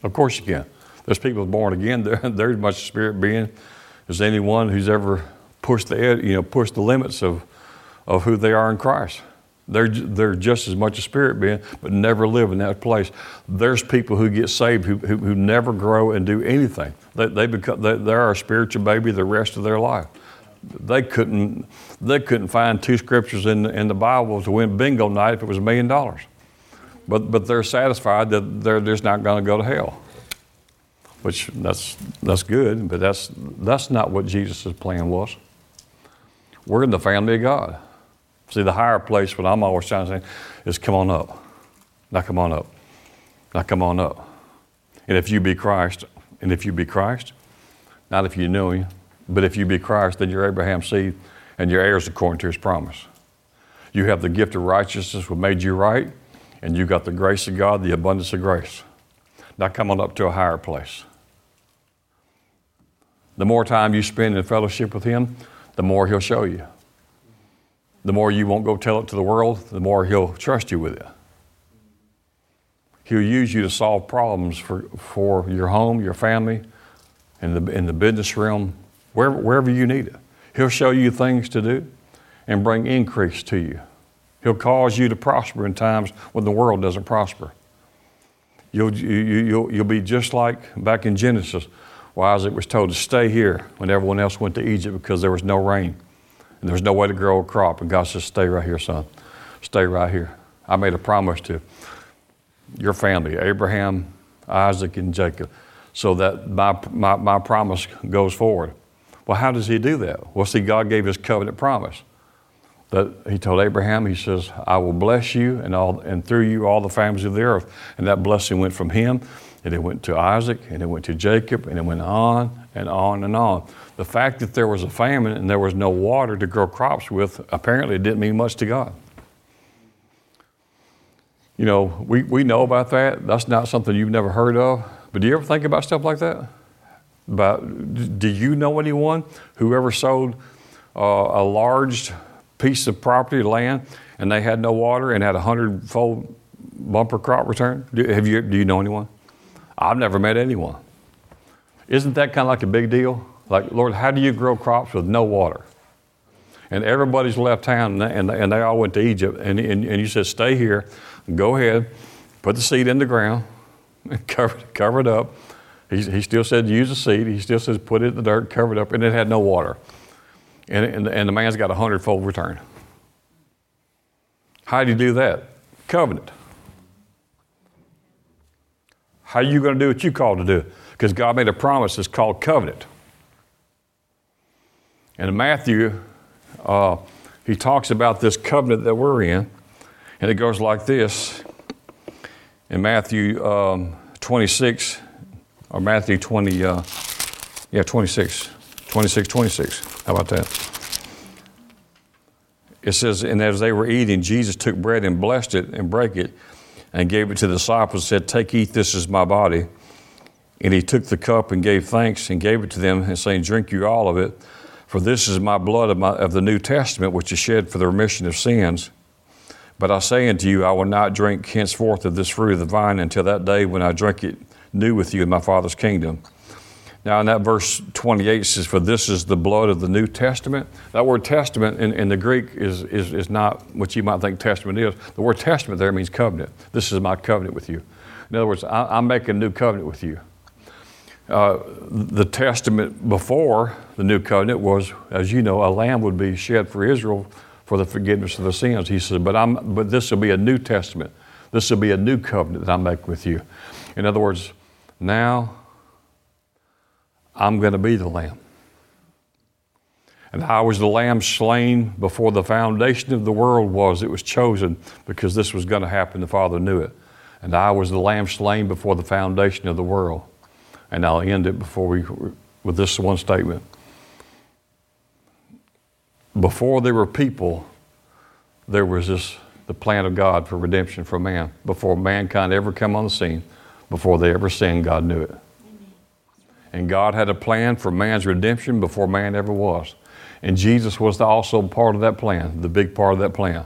Of course you can. There's people born again. They're, they're as much a spirit being as anyone who's ever pushed the you know pushed the limits of of who they are in Christ. They're, they're just as much a spirit being, but never live in that place. There's people who get saved who, who, who never grow and do anything. They, they become, they, they're a spiritual baby the rest of their life. They couldn't, they couldn't find two scriptures in, in the Bible to win bingo night if it was a million dollars. But, but they're satisfied that they're just not going to go to hell, which that's, that's good, but that's, that's not what Jesus' plan was. We're in the family of God. See, the higher place, what I'm always trying to say, is come on up. Now come on up. Now come on up. And if you be Christ, and if you be Christ, not if you knew him, but if you be Christ, then you're Abraham's seed and you're heirs according to his promise. You have the gift of righteousness, what made you right, and you got the grace of God, the abundance of grace. Now come on up to a higher place. The more time you spend in fellowship with him, the more he'll show you the more you won't go tell it to the world, the more He'll trust you with it. He'll use you to solve problems for, for your home, your family, in the, in the business realm, wherever, wherever you need it. He'll show you things to do and bring increase to you. He'll cause you to prosper in times when the world doesn't prosper. You'll, you, you'll, you'll be just like back in Genesis, where Isaac was told to stay here when everyone else went to Egypt because there was no rain and there's no way to grow a crop. And God says, Stay right here, son. Stay right here. I made a promise to your family, Abraham, Isaac, and Jacob, so that my, my, my promise goes forward. Well, how does he do that? Well, see, God gave his covenant promise. That he told Abraham, he says, I will bless you and all and through you all the families of the earth. And that blessing went from him, and it went to Isaac, and it went to Jacob, and it went on and on and on. The fact that there was a famine and there was no water to grow crops with apparently didn't mean much to God. You know, we, we know about that. That's not something you've never heard of. But do you ever think about stuff like that? About, do you know anyone who ever sold uh, a large piece of property, land, and they had no water and had a hundredfold bumper crop return? Do, have you, do you know anyone? I've never met anyone. Isn't that kind of like a big deal? Like, Lord, how do you grow crops with no water? And everybody's left town and, and they all went to Egypt. And, and, and you said, stay here, go ahead, put the seed in the ground, cover, cover it up. He, he still said, use the seed. He still says, put it in the dirt, cover it up, and it had no water. And, and, and the man's got a hundredfold return. How do you do that? Covenant. How are you going to do what you called to do? Because God made a promise. It's called covenant. And in Matthew, uh, he talks about this covenant that we're in, and it goes like this. In Matthew um, 26, or Matthew 20, uh, yeah, 26, 26, 26. How about that? It says, And as they were eating, Jesus took bread and blessed it and broke it and gave it to the disciples and said, Take, eat, this is my body. And he took the cup and gave thanks and gave it to them, and saying, Drink you all of it. For this is my blood of, my, of the New Testament, which is shed for the remission of sins. But I say unto you, I will not drink henceforth of this fruit of the vine until that day when I drink it new with you in my Father's kingdom. Now, in that verse 28 says, For this is the blood of the New Testament. That word testament in, in the Greek is, is, is not what you might think testament is. The word testament there means covenant. This is my covenant with you. In other words, I, am making a new covenant with you. Uh, the testament before the new covenant was, as you know, a lamb would be shed for Israel for the forgiveness of the sins. He said, but, I'm, but this will be a new testament. This will be a new covenant that I make with you. In other words, now I'm going to be the lamb. And I was the lamb slain before the foundation of the world was. It was chosen because this was going to happen. The Father knew it. And I was the lamb slain before the foundation of the world. And I'll end it before we, with this one statement. Before there were people, there was this, the plan of God for redemption for man. Before mankind ever come on the scene, before they ever sinned, God knew it. And God had a plan for man's redemption before man ever was. And Jesus was also part of that plan, the big part of that plan.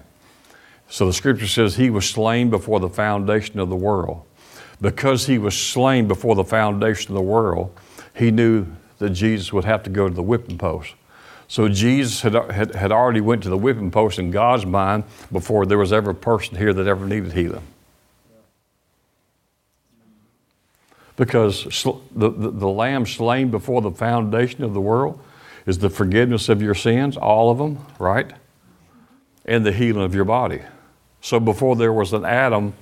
So the scripture says he was slain before the foundation of the world. Because he was slain before the foundation of the world, he knew that Jesus would have to go to the whipping post. So Jesus had, had, had already went to the whipping post in God's mind before there was ever a person here that ever needed healing. Because the, the, the lamb slain before the foundation of the world is the forgiveness of your sins, all of them, right? And the healing of your body. So before there was an Adam,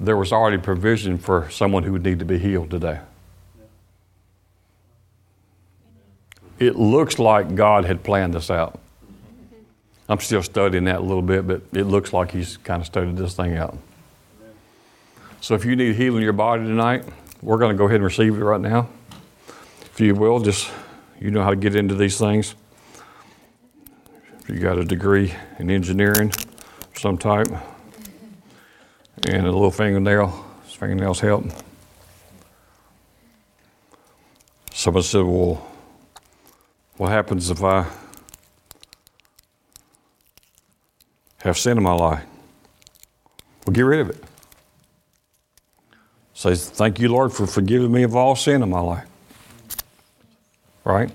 there was already provision for someone who would need to be healed today. It looks like God had planned this out. I'm still studying that a little bit, but it looks like He's kind of studied this thing out. So if you need healing in your body tonight, we're going to go ahead and receive it right now. If you will, just you know how to get into these things. If you got a degree in engineering of some type and a little fingernail, fingernails help. Someone said, Well, what happens if I have sin in my life? Well, get rid of it. Say, Thank you, Lord, for forgiving me of all sin in my life. Right?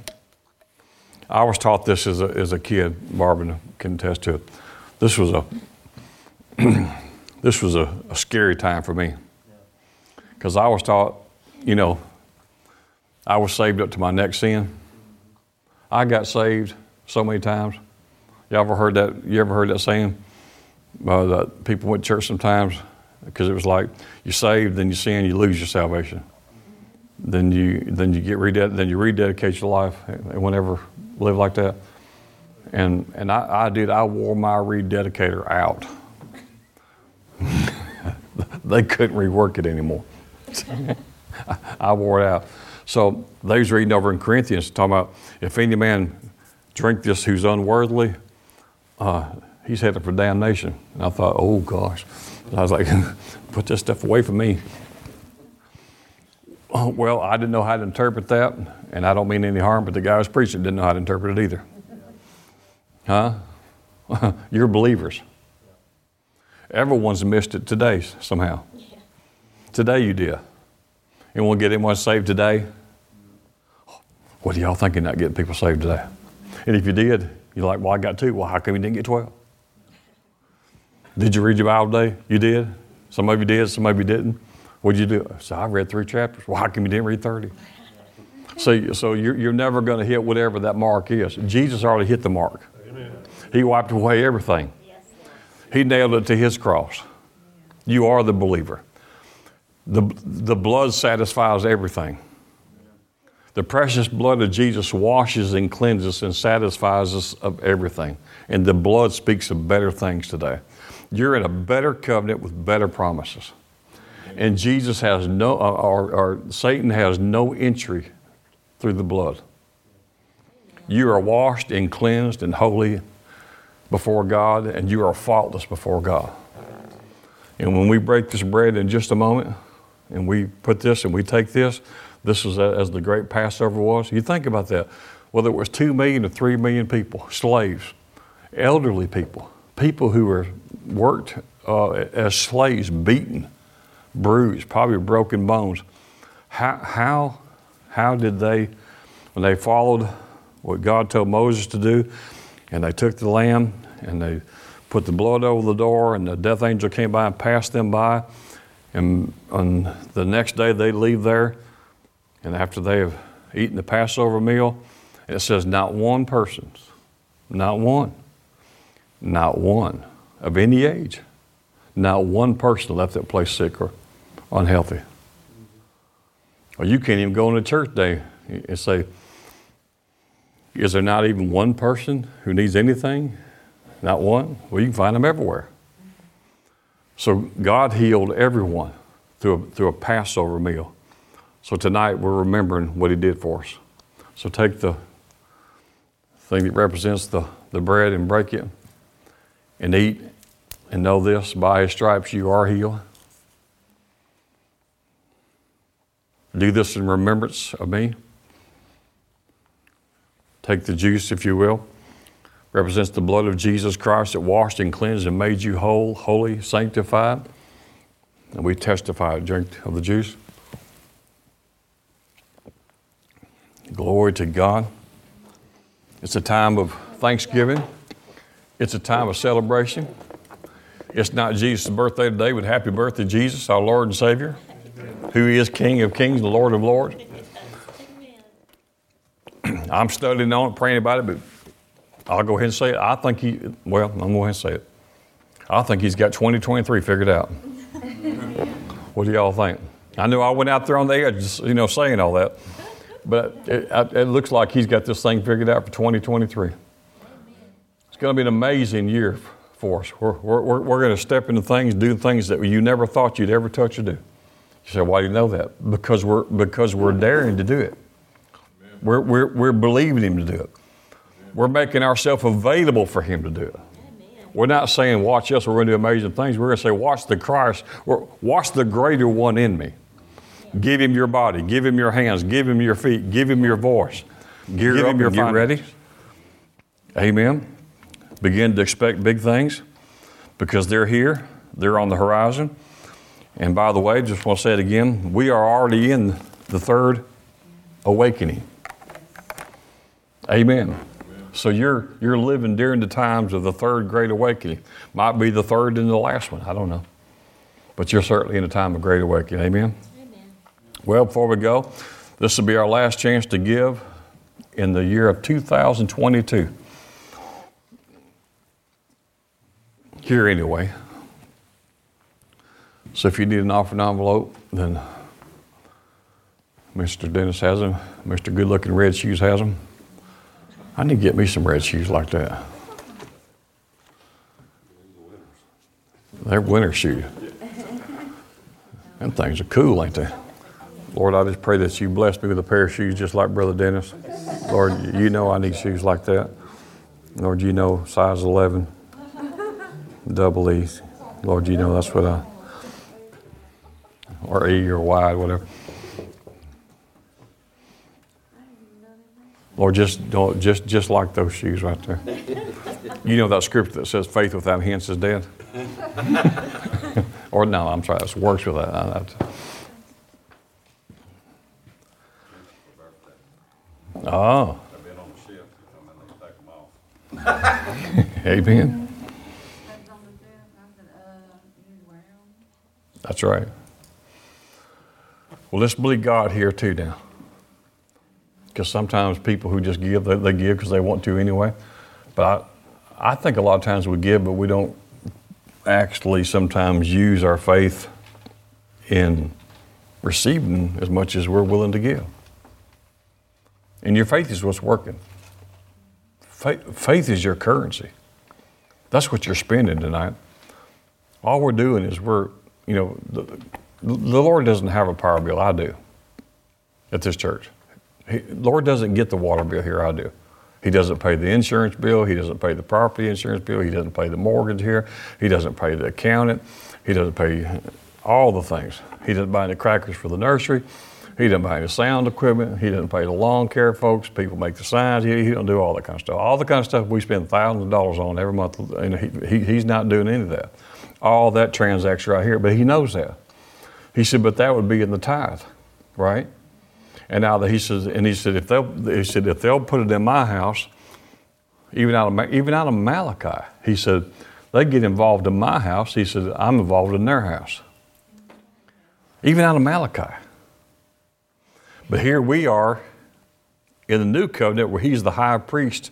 I was taught this as a, as a kid. Barbara can attest to it. This was a this was a, a, scary time for me because I was taught, you know, I was saved up to my next sin. I got saved so many times. You ever heard that? You ever heard that saying? Uh, that people went to church sometimes because it was like you're saved, then you sin, you lose your salvation. Then you then you get reded- then you rededicate your life and whenever live like that. And and I, I did I wore my rededicator out. They couldn't rework it anymore. I wore it out. So they was reading over in Corinthians talking about if any man drink this who's unworthily, uh, he's headed for damnation. And I thought, oh gosh. I was like, put this stuff away from me. Oh, well, I didn't know how to interpret that, and I don't mean any harm, but the guy who was preaching didn't know how to interpret it either. Huh? You're believers. Everyone's missed it today somehow. Today you did. And we'll get anyone saved today? What do y'all think of not getting people saved today? And if you did, you're like, well, I got two. Well, how come you didn't get 12? Did you read your Bible today? You did? Some of you did, some of you didn't. What'd you do? So I read three chapters. Well, how come you didn't read 30? So, so you're, you're never going to hit whatever that mark is. Jesus already hit the mark. Amen. He wiped away everything. He nailed it to his cross. You are the believer. The, the blood satisfies everything. The precious blood of Jesus washes and cleanses and satisfies us of everything. And the blood speaks of better things today. You're in a better covenant with better promises. And Jesus has no, uh, or, or Satan has no entry through the blood. You are washed and cleansed and holy before God, and you are faultless before God. And when we break this bread in just a moment, and we put this and we take this, this is as the great Passover was. You think about that. Whether it was 2 million or 3 million people, slaves, elderly people, people who were worked uh, as slaves, beaten, bruised, probably broken bones. How, how, how did they, when they followed what God told Moses to do, and they took the lamb and they put the blood over the door, and the death angel came by and passed them by, and on the next day they leave there, and after they have eaten the Passover meal, it says, not one person, not one, not one of any age, not one person left that place sick or unhealthy. Or you can't even go a church day and say, Is there not even one person who needs anything? Not one? Well, you can find them everywhere. So God healed everyone through a, through a Passover meal. So tonight we're remembering what He did for us. So take the thing that represents the, the bread and break it and eat and know this by His stripes you are healed. Do this in remembrance of me. Take the juice, if you will. Represents the blood of Jesus Christ that washed and cleansed and made you whole, holy, sanctified. And we testify, drink of the juice. Glory to God. It's a time of thanksgiving. It's a time of celebration. It's not Jesus' birthday today, but happy birthday, Jesus, our Lord and Savior who is King of Kings, the Lord of Lords. I'm studying on it, praying about it, but I'll go ahead and say it. I think he, well, I'm going to go ahead and say it. I think he's got 2023 figured out. what do y'all think? I know I went out there on the edge, you know, saying all that, but it, it looks like he's got this thing figured out for 2023. It's going to be an amazing year for us. We're, we're, we're going to step into things, do things that you never thought you'd ever touch or do. You say, why do you know that? Because we're, because we're daring to do it. We're, we're, we're believing Him to do it. We're making ourselves available for Him to do it. We're not saying, watch us, we're going to do amazing things. We're going to say, watch the Christ, or watch the greater one in me. Give Him your body, give Him your hands, give Him your feet, give Him your voice. Gear give Him your get ready. Amen. Begin to expect big things because they're here, they're on the horizon. And by the way, just want to say it again, we are already in the third awakening. Amen. So you're you're living during the times of the third great awakening. Might be the third and the last one. I don't know. But you're certainly in a time of great awakening. Amen. Amen. Well, before we go, this will be our last chance to give in the year of 2022. Here anyway. So if you need an offering envelope, then Mr. Dennis has them. Mr. Good Looking Red Shoes has them. I need to get me some red shoes like that. They're winter shoes. Them things are cool, ain't they? Lord, I just pray that you bless me with a pair of shoes just like Brother Dennis. Lord, you know I need shoes like that. Lord, you know size 11, double E's. Lord, you know that's what I or E or Y, whatever. Or just don't just just like those shoes right there. You know that scripture that says faith without hands is dead. or no, I'm sorry, it works with that. Oh. Amen. That's right. Well, let's believe God here too now. Because sometimes people who just give, they, they give because they want to anyway. But I, I think a lot of times we give, but we don't actually sometimes use our faith in receiving as much as we're willing to give. And your faith is what's working. Faith, faith is your currency. That's what you're spending tonight. All we're doing is we're, you know, the, the Lord doesn't have a power bill. I do at this church. He, Lord doesn't get the water bill here. I do. He doesn't pay the insurance bill. He doesn't pay the property insurance bill. He doesn't pay the mortgage here. He doesn't pay the accountant. He doesn't pay all the things. He doesn't buy the crackers for the nursery. He doesn't buy the sound equipment. He doesn't pay the lawn care folks. People make the signs. He, he don't do all that kind of stuff. All the kind of stuff we spend thousands of dollars on every month, and he, he, he's not doing any of that. All that transaction right here, but he knows that. He said, but that would be in the tithe, right? And now he says, and he said, if they'll, he said, if they'll put it in my house, even out of even out of Malachi, he said, they get involved in my house. He said, I'm involved in their house. Even out of Malachi. But here we are in the new covenant where he's the high priest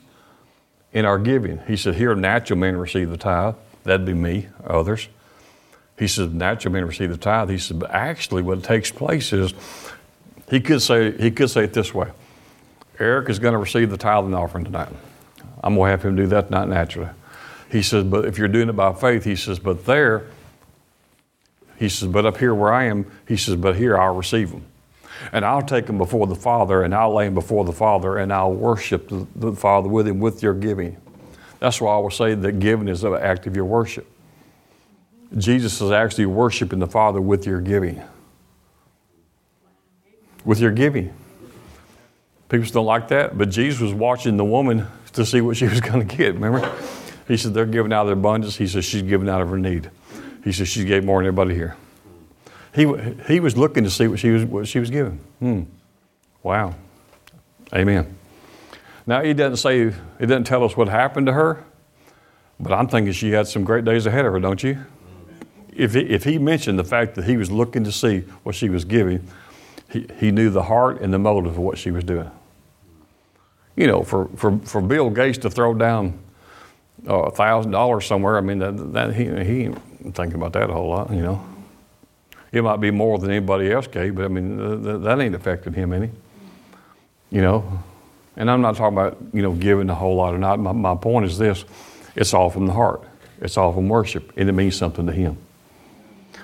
in our giving. He said, Here natural men receive the tithe. That'd be me, others. He said, Natural men receive the tithe. He said, But actually, what takes place is he could say, he could say it this way Eric is going to receive the tithe and offering tonight. I'm going to have him do that not naturally. He says, But if you're doing it by faith, he says, But there, he says, But up here where I am, he says, But here I'll receive them. And I'll take them before the Father, and I'll lay them before the Father, and I'll worship the, the Father with him with your giving. That's why I will say that giving is an act of your worship. Jesus is actually worshiping the Father with your giving. With your giving. People don't like that, but Jesus was watching the woman to see what she was going to get, remember? He said, They're giving out of their abundance. He said, She's giving out of her need. He said, She gave more than everybody here. He, he was looking to see what she was, what she was giving. Hmm. Wow. Amen. Now, he doesn't say, he doesn't tell us what happened to her, but I'm thinking she had some great days ahead of her, don't you? If he, if he mentioned the fact that he was looking to see what she was giving, he, he knew the heart and the motive of what she was doing. You know, for, for, for Bill Gates to throw down uh, a thousand dollars somewhere, I mean, that, that he, he ain't thinking about that a whole lot, you know. It might be more than anybody else gave, but I mean, th- that ain't affected him any. You know, and I'm not talking about, you know, giving a whole lot or not. My, my point is this it's all from the heart, it's all from worship, and it means something to him.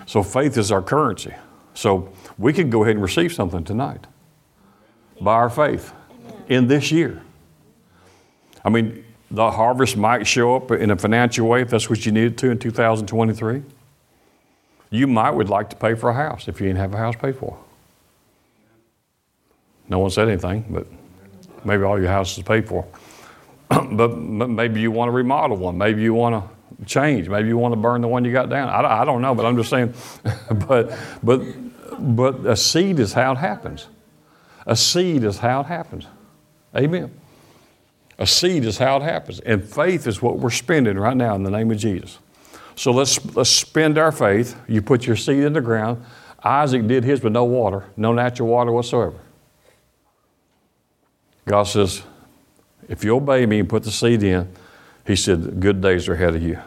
So faith is our currency. So we could go ahead and receive something tonight by our faith in this year. I mean, the harvest might show up in a financial way if that's what you needed to in 2023. You might would like to pay for a house if you didn't have a house paid for. No one said anything, but maybe all your house is paid for. but maybe you want to remodel one. Maybe you want to change. Maybe you want to burn the one you got down. I, I don't know, but I'm just saying. but but but a seed is how it happens. A seed is how it happens. Amen. A seed is how it happens. And faith is what we're spending right now in the name of Jesus. So let's, let's spend our faith. You put your seed in the ground. Isaac did his with no water, no natural water whatsoever. God says, if you obey me and put the seed in, he said, good days are ahead of you.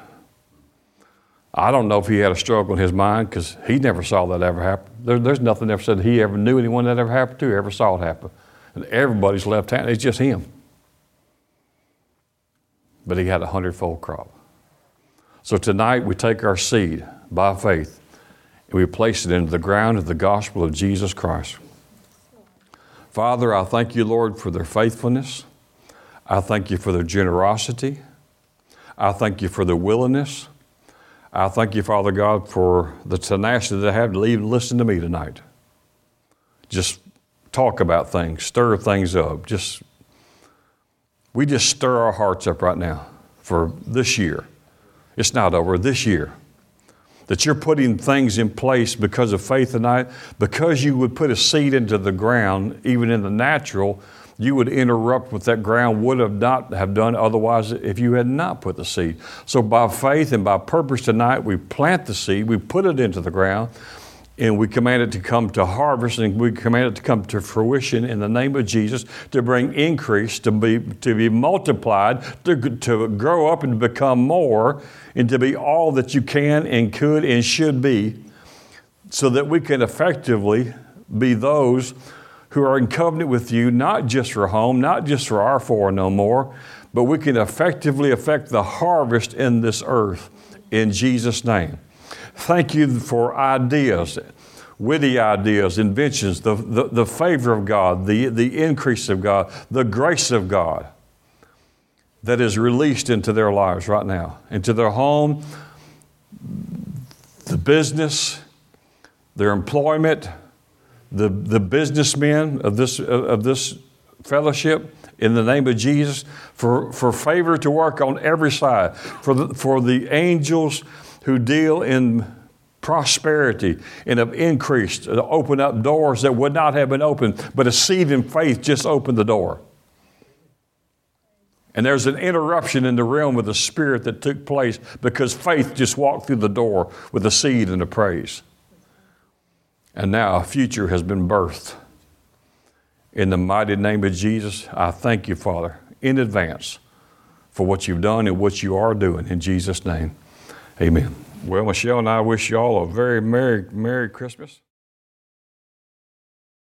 I don't know if he had a struggle in his mind because he never saw that ever happen. There, there's nothing ever said he ever knew anyone that ever happened to, ever saw it happen. And everybody's left hand, it's just him. But he had a hundredfold crop. So tonight we take our seed by faith and we place it into the ground of the gospel of Jesus Christ. Father, I thank you, Lord, for their faithfulness. I thank you for their generosity. I thank you for their willingness. I thank you, Father God, for the tenacity they have to even listen to me tonight. Just talk about things, stir things up. Just we just stir our hearts up right now for this year. It's not over this year. That you're putting things in place because of faith tonight, because you would put a seed into the ground, even in the natural, you would interrupt what that ground would have not have done otherwise if you had not put the seed. So by faith and by purpose tonight, we plant the seed, we put it into the ground, and we command it to come to harvest and we command it to come to fruition in the name of Jesus to bring increase, to be, to be multiplied, to, to grow up and become more, and to be all that you can and could and should be, so that we can effectively be those who are in covenant with you, not just for home, not just for our four no more, but we can effectively affect the harvest in this earth in Jesus' name. Thank you for ideas, witty ideas, inventions, the, the, the favor of God, the, the increase of God, the grace of God that is released into their lives right now, into their home, the business, their employment, the, the businessmen of this, of this fellowship in the name of Jesus, for, for favor to work on every side, for the, for the angels who deal in prosperity and have increased to open up doors that would not have been opened, but a seed in faith just opened the door. And there's an interruption in the realm of the Spirit that took place because faith just walked through the door with a seed and a praise. And now a future has been birthed. In the mighty name of Jesus, I thank you, Father, in advance for what you've done and what you are doing. In Jesus' name, amen. Well, Michelle and I wish you all a very Merry, Merry Christmas.